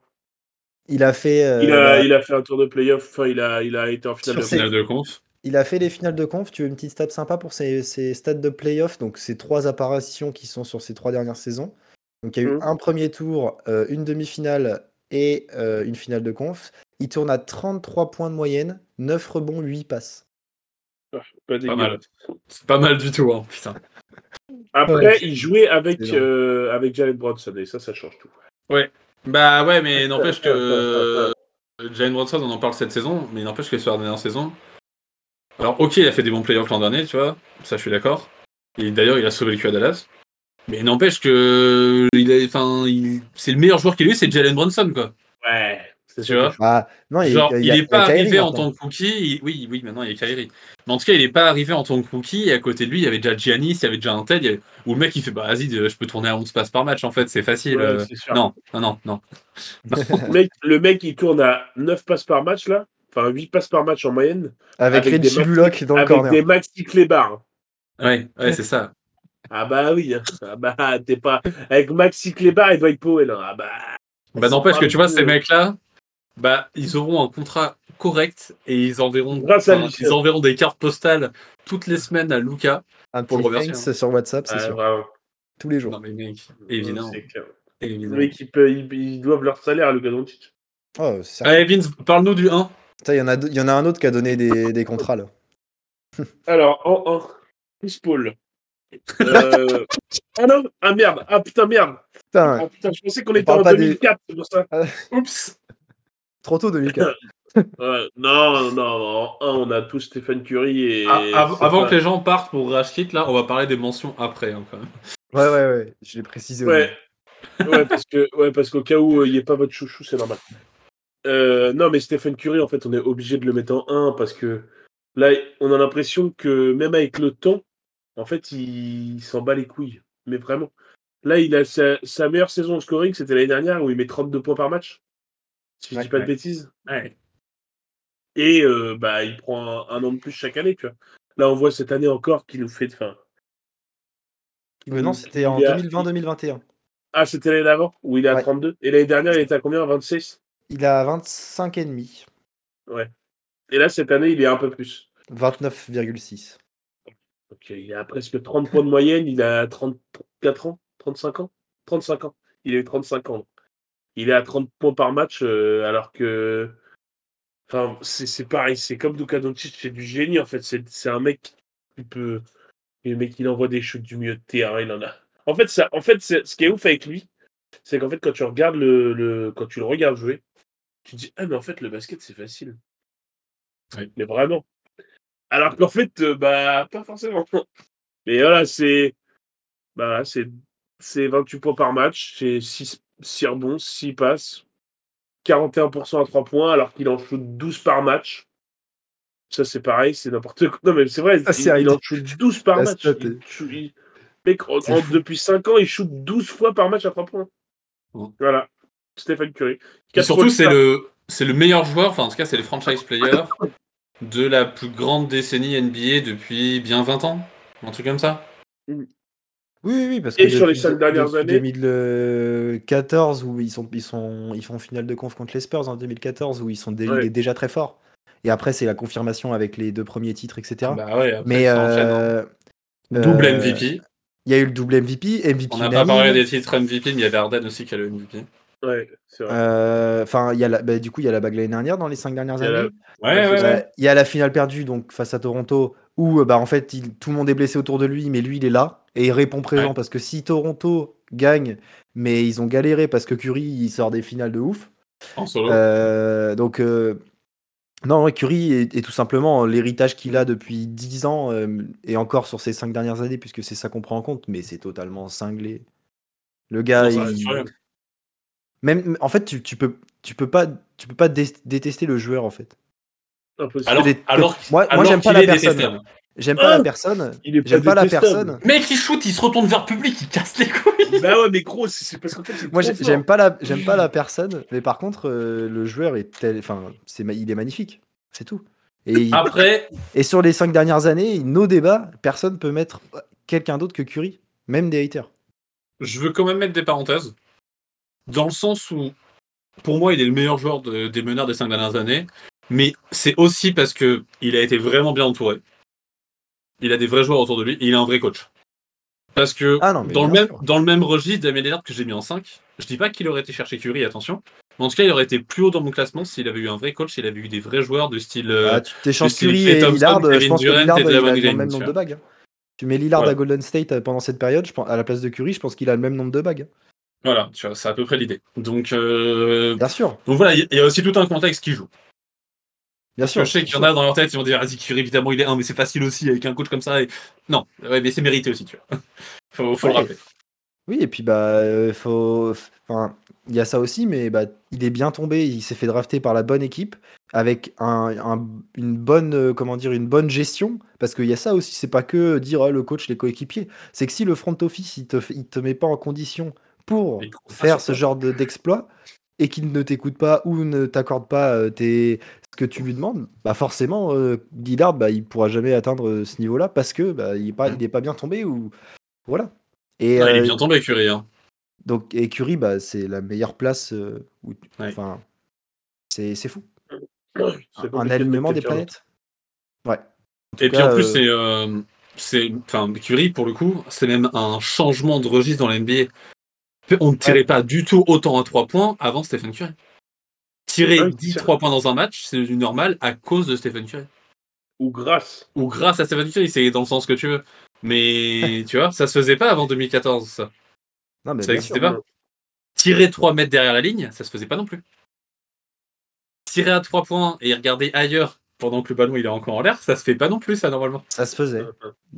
Il a fait, euh, il, a, la- il a fait un tour de playoff. Enfin, il a, il a été en finale Sur de ses- Finale de conf. Il a fait les finales de conf. Tu veux une petite stat sympa pour ses, ses stats de playoff? Donc, ces trois apparitions qui sont sur ces trois dernières saisons. Donc, il y a eu Mhm. un premier tour, euh, une demi-finale et euh, une finale de conf. Il tourne à 33 points de moyenne, 9 rebonds, 8 passes. Pas Pas mal. C'est pas mal du tout, hein, putain. Après, Ouais. il jouait avec, euh, avec Jalen Bronson et ça, ça change tout. Bah ouais, mais n'empêche que Jalen Bronson, on en parle cette saison, mais il n'empêche que sur la dernière saison. Alors, ok, il a fait des bons playoffs l'an dernier, tu vois, ça je suis d'accord. Et d'ailleurs, il a sauvé le cul à Dallas. Mais n'empêche que il enfin, il- c'est le meilleur joueur qu'il a eu, c'est Jalen Bronson, quoi. Ouais. C'est Tu vois Bah, non, il, Genre, il il a- est pas Kyrie arrivé en tant que rookie. il- Oui, oui, maintenant il y a Kyrie. Mais en tout cas, il est pas arrivé en tant que rookie. Et à côté de lui, il y avait déjà Giannis, il y avait déjà un Ted. avait- Où le mec il fait Bah vas-y, je peux tourner à 11 passes par match en fait, c'est facile. Ouais, euh. c'est sûr. Non, non, non, non. Le mec, le mec, il tourne à 9 passes par match, là? Enfin, 8 passes par match en moyenne. Avec, avec des Reggie maxi- Bullock dans le avec corner. des maxi clébards. Ouais, ouais, c'est ça. Ah bah oui. hein. Ah bah, t'es pas. Avec maxi clébards et Dwight Powell. hein. Ah bah. Bah c'est n'empêche pas que tu vois, ces mecs-là, bah ils auront un contrat correct et ils enverront, enfin, ils enverront des cartes postales toutes les semaines à Luca. Un pour petit le remercier, thanks sur WhatsApp, c'est Ah, sûr. Tous les jours. Non mais mec, évidemment. C'est évidemment. Les mecs, ils, peuvent- ils- ils doivent leur salaire à Luka Doncic. Oh, c'est Allez Vince, parle-nous du 1. Il y, en a deux- il y en a un autre qui a donné des, des contrats là. Alors, en 1, Chris Paul. Euh... ah non Ah merde Ah putain, merde Putain, Ah putain, je pensais qu'on On était en pas des- 2004, c'est pour ça. Oups. trop tôt de Lucas. Ouais, non, non, en 1, on a tous Stephen Curry et. Ah, av- avant pas- que les gens partent pour Rashkit, là, on va parler des mentions après. hein, quand même. Ouais, ouais, ouais. Je l'ai précisé. Ouais. ouais, parce que, ouais, parce qu'au cas où euh, il n'y ait pas votre chouchou, c'est normal. Euh, non, mais Stephen Curry, en fait, on est obligé de le mettre en 1 parce que là, on a l'impression que même avec le temps, en fait, il, il s'en bat les couilles. Mais vraiment. Là, il a sa, sa meilleure saison en scoring, c'était l'année dernière où il met 32 points par match. Si je dis pas de bêtises. Ouais. Et euh, bah, il prend un, un an de plus chaque année, tu vois. Là, on voit cette année encore qu'il nous fait de fin. Euh, non, c'était en Il a- 2020-2021. Ah, c'était l'année d'avant, où il est à Ouais. 32. Et l'année dernière, il était à combien? 26 Il a 25 et demi. Et là, cette année, il est un peu plus. 29,6. Donc, il a presque 30 points de moyenne. Il a 34 ans 35 ans? 35 ans. Il a eu 35 ans. Il est à 30 points par match, euh, alors que. Enfin, c'est pareil. C'est comme Luka Doncic, c'est du génie, en fait. C'est un mec qui peut. Le mec, il envoie des shoots du milieu de terrain. Il en a. En fait, ça, en fait c'est- ce qui est ouf avec lui, c'est qu'en fait, quand tu regardes le, le- quand tu le regardes jouer, tu te dis ah mais en fait le basket c'est facile. Oui. Mais vraiment. Alors qu'en fait, euh, bah pas forcément. Mais voilà, c'est bah c'est c'est 28 points par match, c'est 6, 6 rebonds, 6 passes, 41% à 3 points, alors qu'il en shoot 12 par match. Ça c'est pareil, c'est n'importe quoi. Non mais c'est vrai, Ah, il, il en shoot 12 par La match. stat Il est- shoot- il- Mec, en- en- depuis 5 ans, il shoot 12 fois par match à 3 points. Bon. Voilà. Stephen Curry. Et surtout, c'est le, c'est le meilleur joueur, enfin en tout cas, c'est le franchise player de la plus grande décennie NBA depuis bien 20 ans. Un truc comme ça. Oui, oui, oui, parce que Et sur les cinq dernières années 2014 où ils sont ils sont ils font finale de conf contre les Spurs en 2014 où ils sont dé- Ouais. déjà très fort. Et après c'est la confirmation avec les deux premiers titres etc. Bah ouais, après, Mais enchaîne, hein. euh, Double euh, MVP. Il y a eu le double MVP, MVP On n'a pas parlé des titres MVP, mais il y avait Arden aussi qui a le MVP. Ouais, c'est vrai. Euh, Enfin, il y a la- bah, du coup, il y a la bague l'année dernière dans les cinq dernières la- années. Ouais, Ouais, ouais. Euh, Il y a la finale perdue donc face à Toronto où euh, bah en fait il- tout le monde est blessé autour de lui mais lui il est là et il répond présent parce que si Toronto gagne mais ils ont galéré parce que Curry il sort des finales de ouf. En solo. Euh, donc euh, non Curry est, est tout simplement l'héritage qu'il a depuis 10 ans euh, et encore sur ces 5 dernières années puisque c'est ça qu'on prend en compte mais c'est totalement cinglé. Le gars Non, il-. Même en fait tu, tu peux tu peux pas tu peux pas dé- détester le joueur en fait. Impossible. Alors, des- alors, moi- moi, j'aime pas la est personne. détestable. J'aime pas la personne. il est J'aime pas la détestable. personne. Mec, il shoot, il se retourne vers le public, il casse les couilles. Bah ouais, mais gros, c'est c'est parce qu'en fait, Moi, j'aime pas la, j'aime pas la personne, mais par contre, euh, le joueur est tel, enfin, c'est, il est magnifique, c'est tout. Et, il- Après, et sur les cinq dernières années, nos débats, personne peut mettre quelqu'un d'autre que Curry, même des haters. je veux quand même mettre des parenthèses. Dans le sens où, pour moi, il est le meilleur joueur de- des meneurs des cinq dernières années. Mais c'est aussi parce que il a été vraiment bien entouré. Il a des vrais joueurs autour de lui et il a un vrai coach. Parce que Ah non, dans, le même, sûr. dans le même registre Damien Lillard que j'ai mis en 5, je dis pas qu'il aurait été chercher Curry, attention. Mais en tout cas, il aurait été plus haut dans mon classement s'il avait eu un vrai coach, s'il avait eu des vrais joueurs de style. euh, Ah, tu t'échanges Curry et Thompson, Lillard, Kevin je pense que Durant Lillard et il a le même tu nombre de bagues. Tu mets Lillard à Golden State euh, pendant cette période, je pense, à la place de Curry, je pense qu'il a le même nombre de bagues. Voilà, tu vois, c'est à peu près l'idée. Donc, euh, Bien sûr, donc voilà, il y- a aussi tout un contexte qui joue. bien sûr. je sais qu'il y en a dans leur tête, ils vont dire, vas-y, Curry, évidemment, il est un, mais c'est facile aussi avec un coach comme ça. Et... Non, ouais, mais c'est mérité aussi, tu vois. faut, faut le rappeler. Oui, et puis bah, euh, faut, enfin, il y a ça aussi, mais bah, il est bien tombé. Il s'est fait drafter par la bonne équipe avec un, un- une bonne, euh, comment dire, une bonne gestion. Parce qu'il y a ça aussi. C'est pas que dire ah, le coach, les coéquipiers. C'est que si le front office il te, il te met pas en condition pour faire ce genre de- d'exploit et qu'il ne t'écoute pas ou ne t'accorde pas euh, tes, ce que tu lui demandes, bah forcément, euh, bah, il pourra jamais atteindre euh, ce niveau-là parce que bah, il est pas, il est pas bien tombé ou voilà. Et Non, il est euh, bien tombé, Curry. Hein. donc écurie, bah, c'est la meilleure place. euh, où, Ouais. enfin, c'est c'est fou. Un, alignement des planètes. Ouais. Et puis en plus, euh, c'est. euh, c'est. Enfin, Curry, pour le coup, c'est même un changement de registre dans la NBA. On ne tirait pas du tout autant à 3 points avant Stephen Curry. Tirer Ah oui, 10 c'est 3 points dans un match, c'est du normal à cause de Stephen Curry. Ou grâce. Ou grâce à Stephen Curry, c'est dans le sens que tu veux. Mais tu vois, ça se faisait pas avant 2014, ça. non, mais ça n'existait sûr. pas. Tirer 3 mètres derrière la ligne, ça se faisait pas non plus. Tirer à 3 points et regarder ailleurs pendant que le ballon il est encore en l'air, ça se fait pas non plus, ça, normalement. Ça se faisait.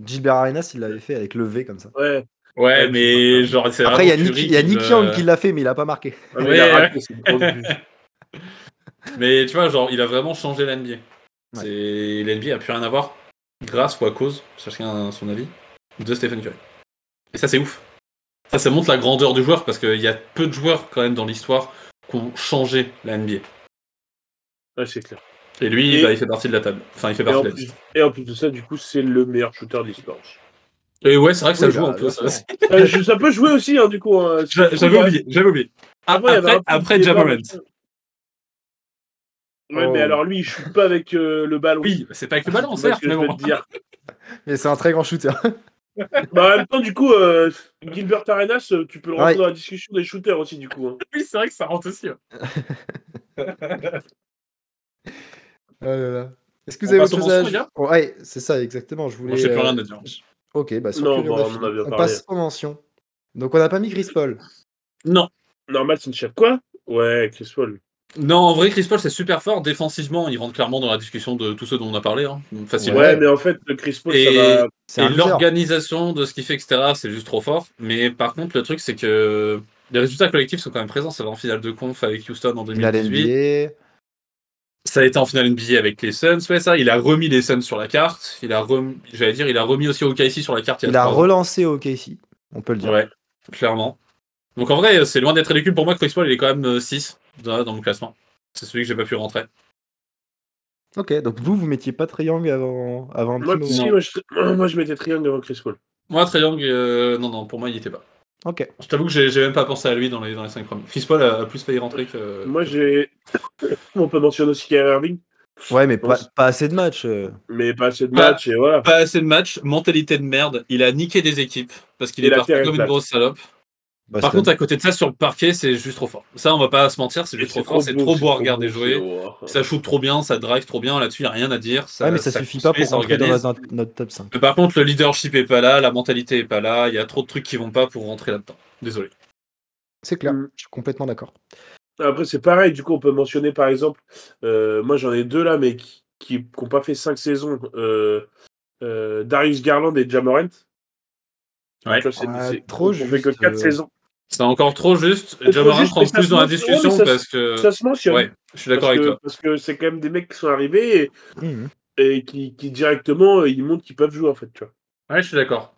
Gilbert Arenas, il l'avait fait avec le V comme ça. Ouais. Ouais, Ouais, mais genre, c'est Après, il y a Nick, il y a qui Nick me- Young qui l'a fait, mais il a pas marqué. Mais il a raté tu vois, genre, il a vraiment changé l'NBA. Ouais. C'est L'NBA a plus rien à voir, grâce ou à cause, chacun a son avis, de Stephen Curry. Et ça, c'est ouf. Ça, ça montre la grandeur du joueur, parce qu'il y a peu de joueurs, quand même, dans l'histoire, qui ont changé la NBA. Ouais, c'est clair. Et lui, Et- bah, il fait partie de la table. Enfin, il fait Et partie en, de la plus, et en plus de ça, du coup, c'est le meilleur shooter de l'histoire. Et ouais, c'est vrai que ça Oui, joue bah, un peu. Ça, sûr. Euh, ça peut jouer aussi, hein, du coup. hein. J'a- J'avais oublié, j'avais oublié. Après, après Jamarant. machin. Ouais, Oh. mais alors lui, il shoot pas avec euh, le ballon. Oui, c'est pas avec le ballon, certes, ce que je te dire. Mais c'est un très grand shooter. Bah, en même temps, du coup, euh, Gilbert Arenas, euh, tu peux le rentrer Ouais. dans la discussion des shooters aussi, du coup. hein. Oui, c'est vrai que ça rentre aussi. ouais. Oh là là. Est-ce que vous On avez autre chose à Ouais, c'est ça, exactement. Je voulais. Moi, j'ai plus euh, rien à dire. Ok, bah sur Non, Curry, on, bah, on en fini. a bien On parlé. passe aux mentions. Donc on n'a pas mis Chris Paul. Non. Normal, c'est une chef. Quoi? Ouais, Chris Paul. Non, en vrai, Chris Paul, c'est super fort. Défensivement, il rentre clairement dans la discussion de tous ceux dont on a parlé, hein, facilement. Ouais, mais en fait, Chris Paul, Et- ça va. Et l'organisation de ce qu'il fait, etc., c'est juste trop fort. Mais par contre, le truc, c'est que les résultats collectifs sont quand même présents. Ça va en finale de conf avec Houston en Il a 2018. Ça a été en finale NBA avec les Suns, ouais, ça. Il a remis les Suns sur la carte. Il a remis, j'allais dire, il a remis aussi OKC sur la carte. Il, y Il a ans. relancé au KC. On peut le dire. Ouais, clairement. Donc en vrai, c'est loin d'être ridicule pour moi que Chris Paul, il est quand même 6 dans, dans mon classement. C'est celui que j'ai pas pu rentrer. Ok, donc vous, vous mettiez pas Triangle avant, avant un Moi, si, moi, je... moi, je mettais Triangle avant Chris Paul. Moi, Young, euh, non, non, pour moi, il y était pas. Ok. Je t'avoue que j'ai même pas pensé à lui dans les, dans les 5 premiers. Chris Paul a, a plus failli rentrer que. Moi, j'ai. On peut mentionner aussi Kyrie Irving, Ouais, mais pas, assez de matchs. euh. mais pas assez de Pas- matchs, et voilà. Pas assez de matchs, mentalité de merde. Il a niqué des équipes parce qu'il est parti comme une plate. grosse salope. Boston. Par contre, à côté de ça, sur le parquet, c'est juste trop fort. Ça, on va pas se mentir, c'est juste trop fort. C'est trop beau à regarder beau, jouer. Ça shoot trop bien, ça drive trop bien. Là-dessus, il a rien à dire. Ça, ouais, mais ça, suffit pas pour rentrer dans notre, notre top 5. Mais par contre, le leadership est pas là, la mentalité est pas là. Il y a trop de trucs qui vont pas pour rentrer là-dedans. Désolé. C'est clair, Mm. je suis complètement d'accord. Après, c'est pareil, du coup, on peut mentionner par exemple, euh, moi j'en ai deux là, mais qui n'ont pas fait cinq saisons euh, euh, Darius Garland et Jamorant. Ouais. C'est- Ah, trop on fait que juste, quatre euh. saisons. C'est encore trop juste. Jamoran ça plus dans la discussion ouais, mais ça parce que. Ça se mentionne. Ouais, je suis d'accord avec que- toi. Parce que c'est quand même des mecs qui sont arrivés et, Mhm. et qui, qui directement euh, ils montrent qu'ils peuvent jouer en fait. Tu vois. Ouais, je suis d'accord.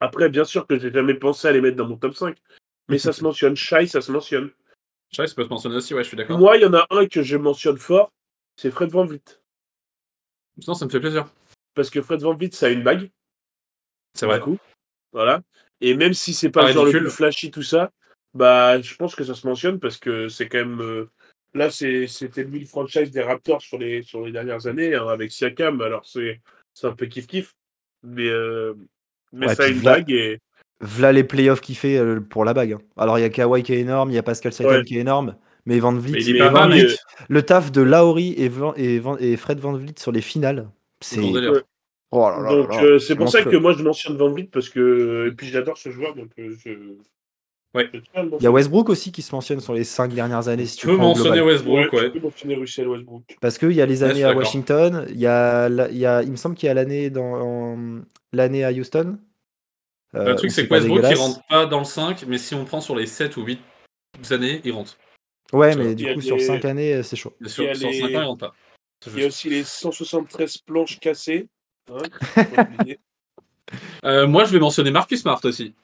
Après, bien sûr que j'ai jamais pensé à les mettre dans mon top 5. Mais ça se mentionne. Shai, ça se mentionne. Je ça peut se mentionner aussi, ouais, je suis d'accord. Moi, il y en a un que je mentionne fort, c'est Fred Van Vliet. Sinon, ça me fait plaisir. Parce que Fred Van Vliet, ça a une bague. C'est vrai. du coup. Voilà. Et même si c'est pas Pas le genre le plus flashy, tout ça, bah, je pense que ça se mentionne parce que c'est quand même. euh, Là, c'est- c'était lui le franchise des Raptors sur les, sur les dernières années hein, avec Siakam. Alors, c'est un peu kiff-kiff. Mais, euh, mais Ouais, ça a une v'là- bague et. V'là les playoffs qu'il fait euh, pour la bague. hein. Alors il y a Kawhi qui est énorme, il y a Pascal Siakam Ouais. qui est énorme, mais Van Vliet, Mais il est Mais pas Van mal, Vliet, mais- le taf de Lauri et, Van- et, Van- et Fred Van Vliet sur les finales, c'est. Oh là là Donc, euh, c'est pour ça que moi, je mentionne Van Vliet parce que. Et puis, j'adore ce joueur. Donc, euh, je. Ouais. Il y a. Westbrook aussi qui se mentionne sur les cinq dernières années. Si Tu tu peux mentionner global. Westbrook, Ouais, ouais. tu peux mentionner Russell Westbrook. Parce qu'il y a les années à. Washington, il y a, la- il y a, il me semble qu'il y a l'année dans en- l'année à Houston. euh, le truc, où c'est que Westbrook, il rentre pas dans le 5, mais si on prend sur les 7 ou 8 années, il rentre. Ouais, mais du coup, sur des- 5 années, euh, c'est chaud. Il y sur, a sur les- 5 ans, il rentre pas. C'est Il y a juste. aussi les 173 planches cassées. Euh, moi, je vais mentionner Marcus Smart aussi.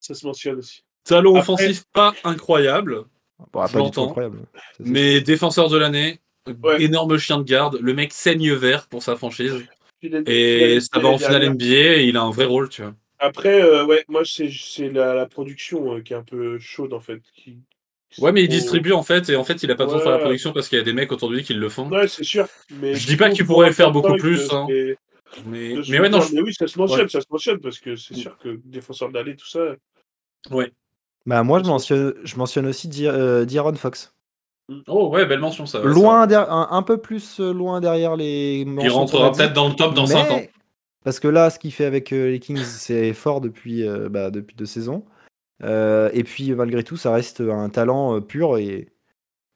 ça se mentionne aussi. Talon Après- offensif pas incroyable, Bon, Je l'entends. mais défenseur de l'année, Ouais. énorme chien de garde. Le mec saigne vert pour sa franchise. Et ça va en finale. NBA et il a un vrai rôle, tu vois. Après, euh, ouais, moi, c'est la, la production euh, qui est un peu chaude, en fait. Qui... Ouais, mais il distribue en fait, et en fait, il a pas besoin de faire la production parce qu'il y a des mecs autour de lui qui le font. Ouais, c'est sûr. Mais Je dis pas qu'il pour pourrait faire beaucoup 5, plus, hein. Mais, ouais, non, je- Mais oui, ça se mentionne, Ouais. ça se mentionne parce que c'est sûr que défenseur d'année, tout ça. ouais. Bah, moi, je Ça, mentionne, je mentionne aussi Di- euh, Fox. Oh ouais, belle mention ça. loin der- un, un peu plus euh, loin derrière les. Il rentrera peut-être dans le top dans mais- 5 ans. Parce que là, ce qu'il fait avec euh, les Kings, c'est fort depuis, euh, bah, depuis deux saisons. Euh, et puis, malgré tout, ça reste un talent euh, pur et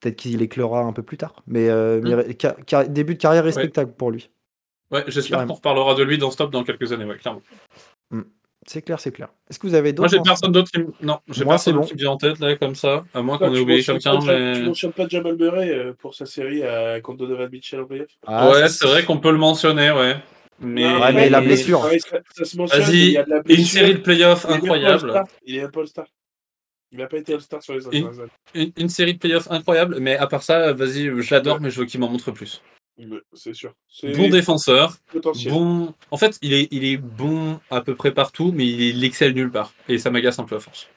peut-être qu'il éclora un peu plus tard. Mais, euh, Mm. mais début de carrière respectable pour lui. Ouais, j'espère qu'on reparlera de lui dans ce top dans quelques années, ouais, clairement. C'est clair, c'est clair. Est-ce que vous avez Moi, d'autres j'ai mentions personne d'autre qui me... Non, j'ai Moi, personne qui me vient en tête, là, comme ça. À moins qu'on ait tu oublié mentionnes quelqu'un, pas Ja- Tu mais... mentionnes pas Jamal Murray euh, pour sa série à... contre Donovan Mitchell en playoff Ah, ouais, c'est vrai qu'on peut le mentionner, ouais. Mais, Non, Ouais, mais la blessure. ouais, ça, ça se mentionne, Vas-y, mais il y a de la Et une série de playoffs incroyable. Il est un peu All-Star. Il n'a pas été All-Star sur les. Une, une série de playoffs incroyable, mais à part ça, vas-y, je l'adore, mais je veux qu'il m'en montre plus. C'est sûr. Bon défenseur, potentiel. bon. En fait, il est, il est bon à peu près partout, mais il excelle nulle part. Et ça m'agace un peu à force.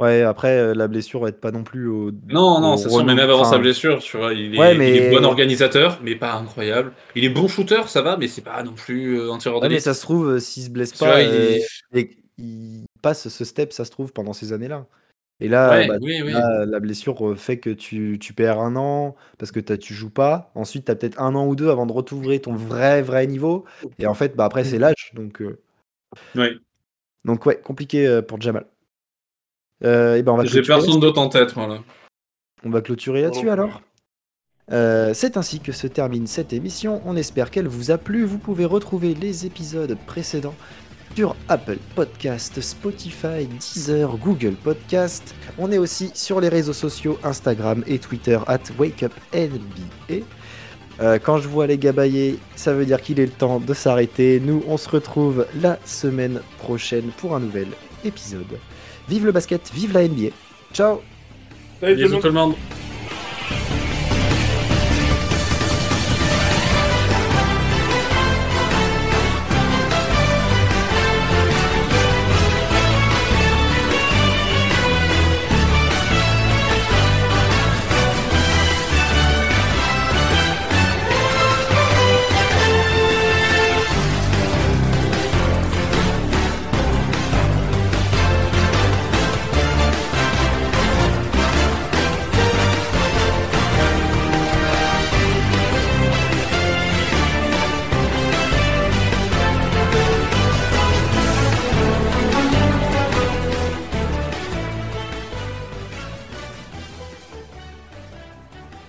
Ouais, après, euh, la blessure va être pas non plus au. Non, non, au mais relou. même avant Enfin, sa blessure, tu vois, il est, Ouais, il est mais- bon organisateur, mais pas incroyable. Il est bon shooter, ça va, mais c'est pas non plus euh, un tireur Ouais, mais d'élite. ça se trouve, euh, s'il se blesse pas, vois, il- euh, et il passe ce step, ça se trouve, pendant ces années-là. Et là, Ouais, bah, oui, oui. là, la blessure euh, fait que tu, tu perds un an parce que t'as- tu joues pas. Ensuite, tu as peut-être un an ou deux avant de retrouver ton vrai, vrai niveau. Et en fait, bah, après, c'est l'âge. Donc, euh, Ouais. donc, ouais, compliqué euh, pour Jamal. Euh, et ben, on va J'ai clôturer, personne d'autre en tête, voilà. on va clôturer là-dessus Oh. alors. Euh, c'est ainsi que se termine cette émission. On espère qu'elle vous a plu. Vous pouvez retrouver les épisodes précédents sur Apple Podcast, Spotify, Deezer, Google Podcast. On est aussi sur les réseaux sociaux Instagram et Twitter at WakeUpNBA. Euh, quand je vois les gars bailler, ça veut dire qu'il est le temps de s'arrêter. Nous, on se retrouve la semaine prochaine pour un nouvel épisode. Vive le basket, vive la NBA. Ciao Salut tout le Bisous monde. tout le monde.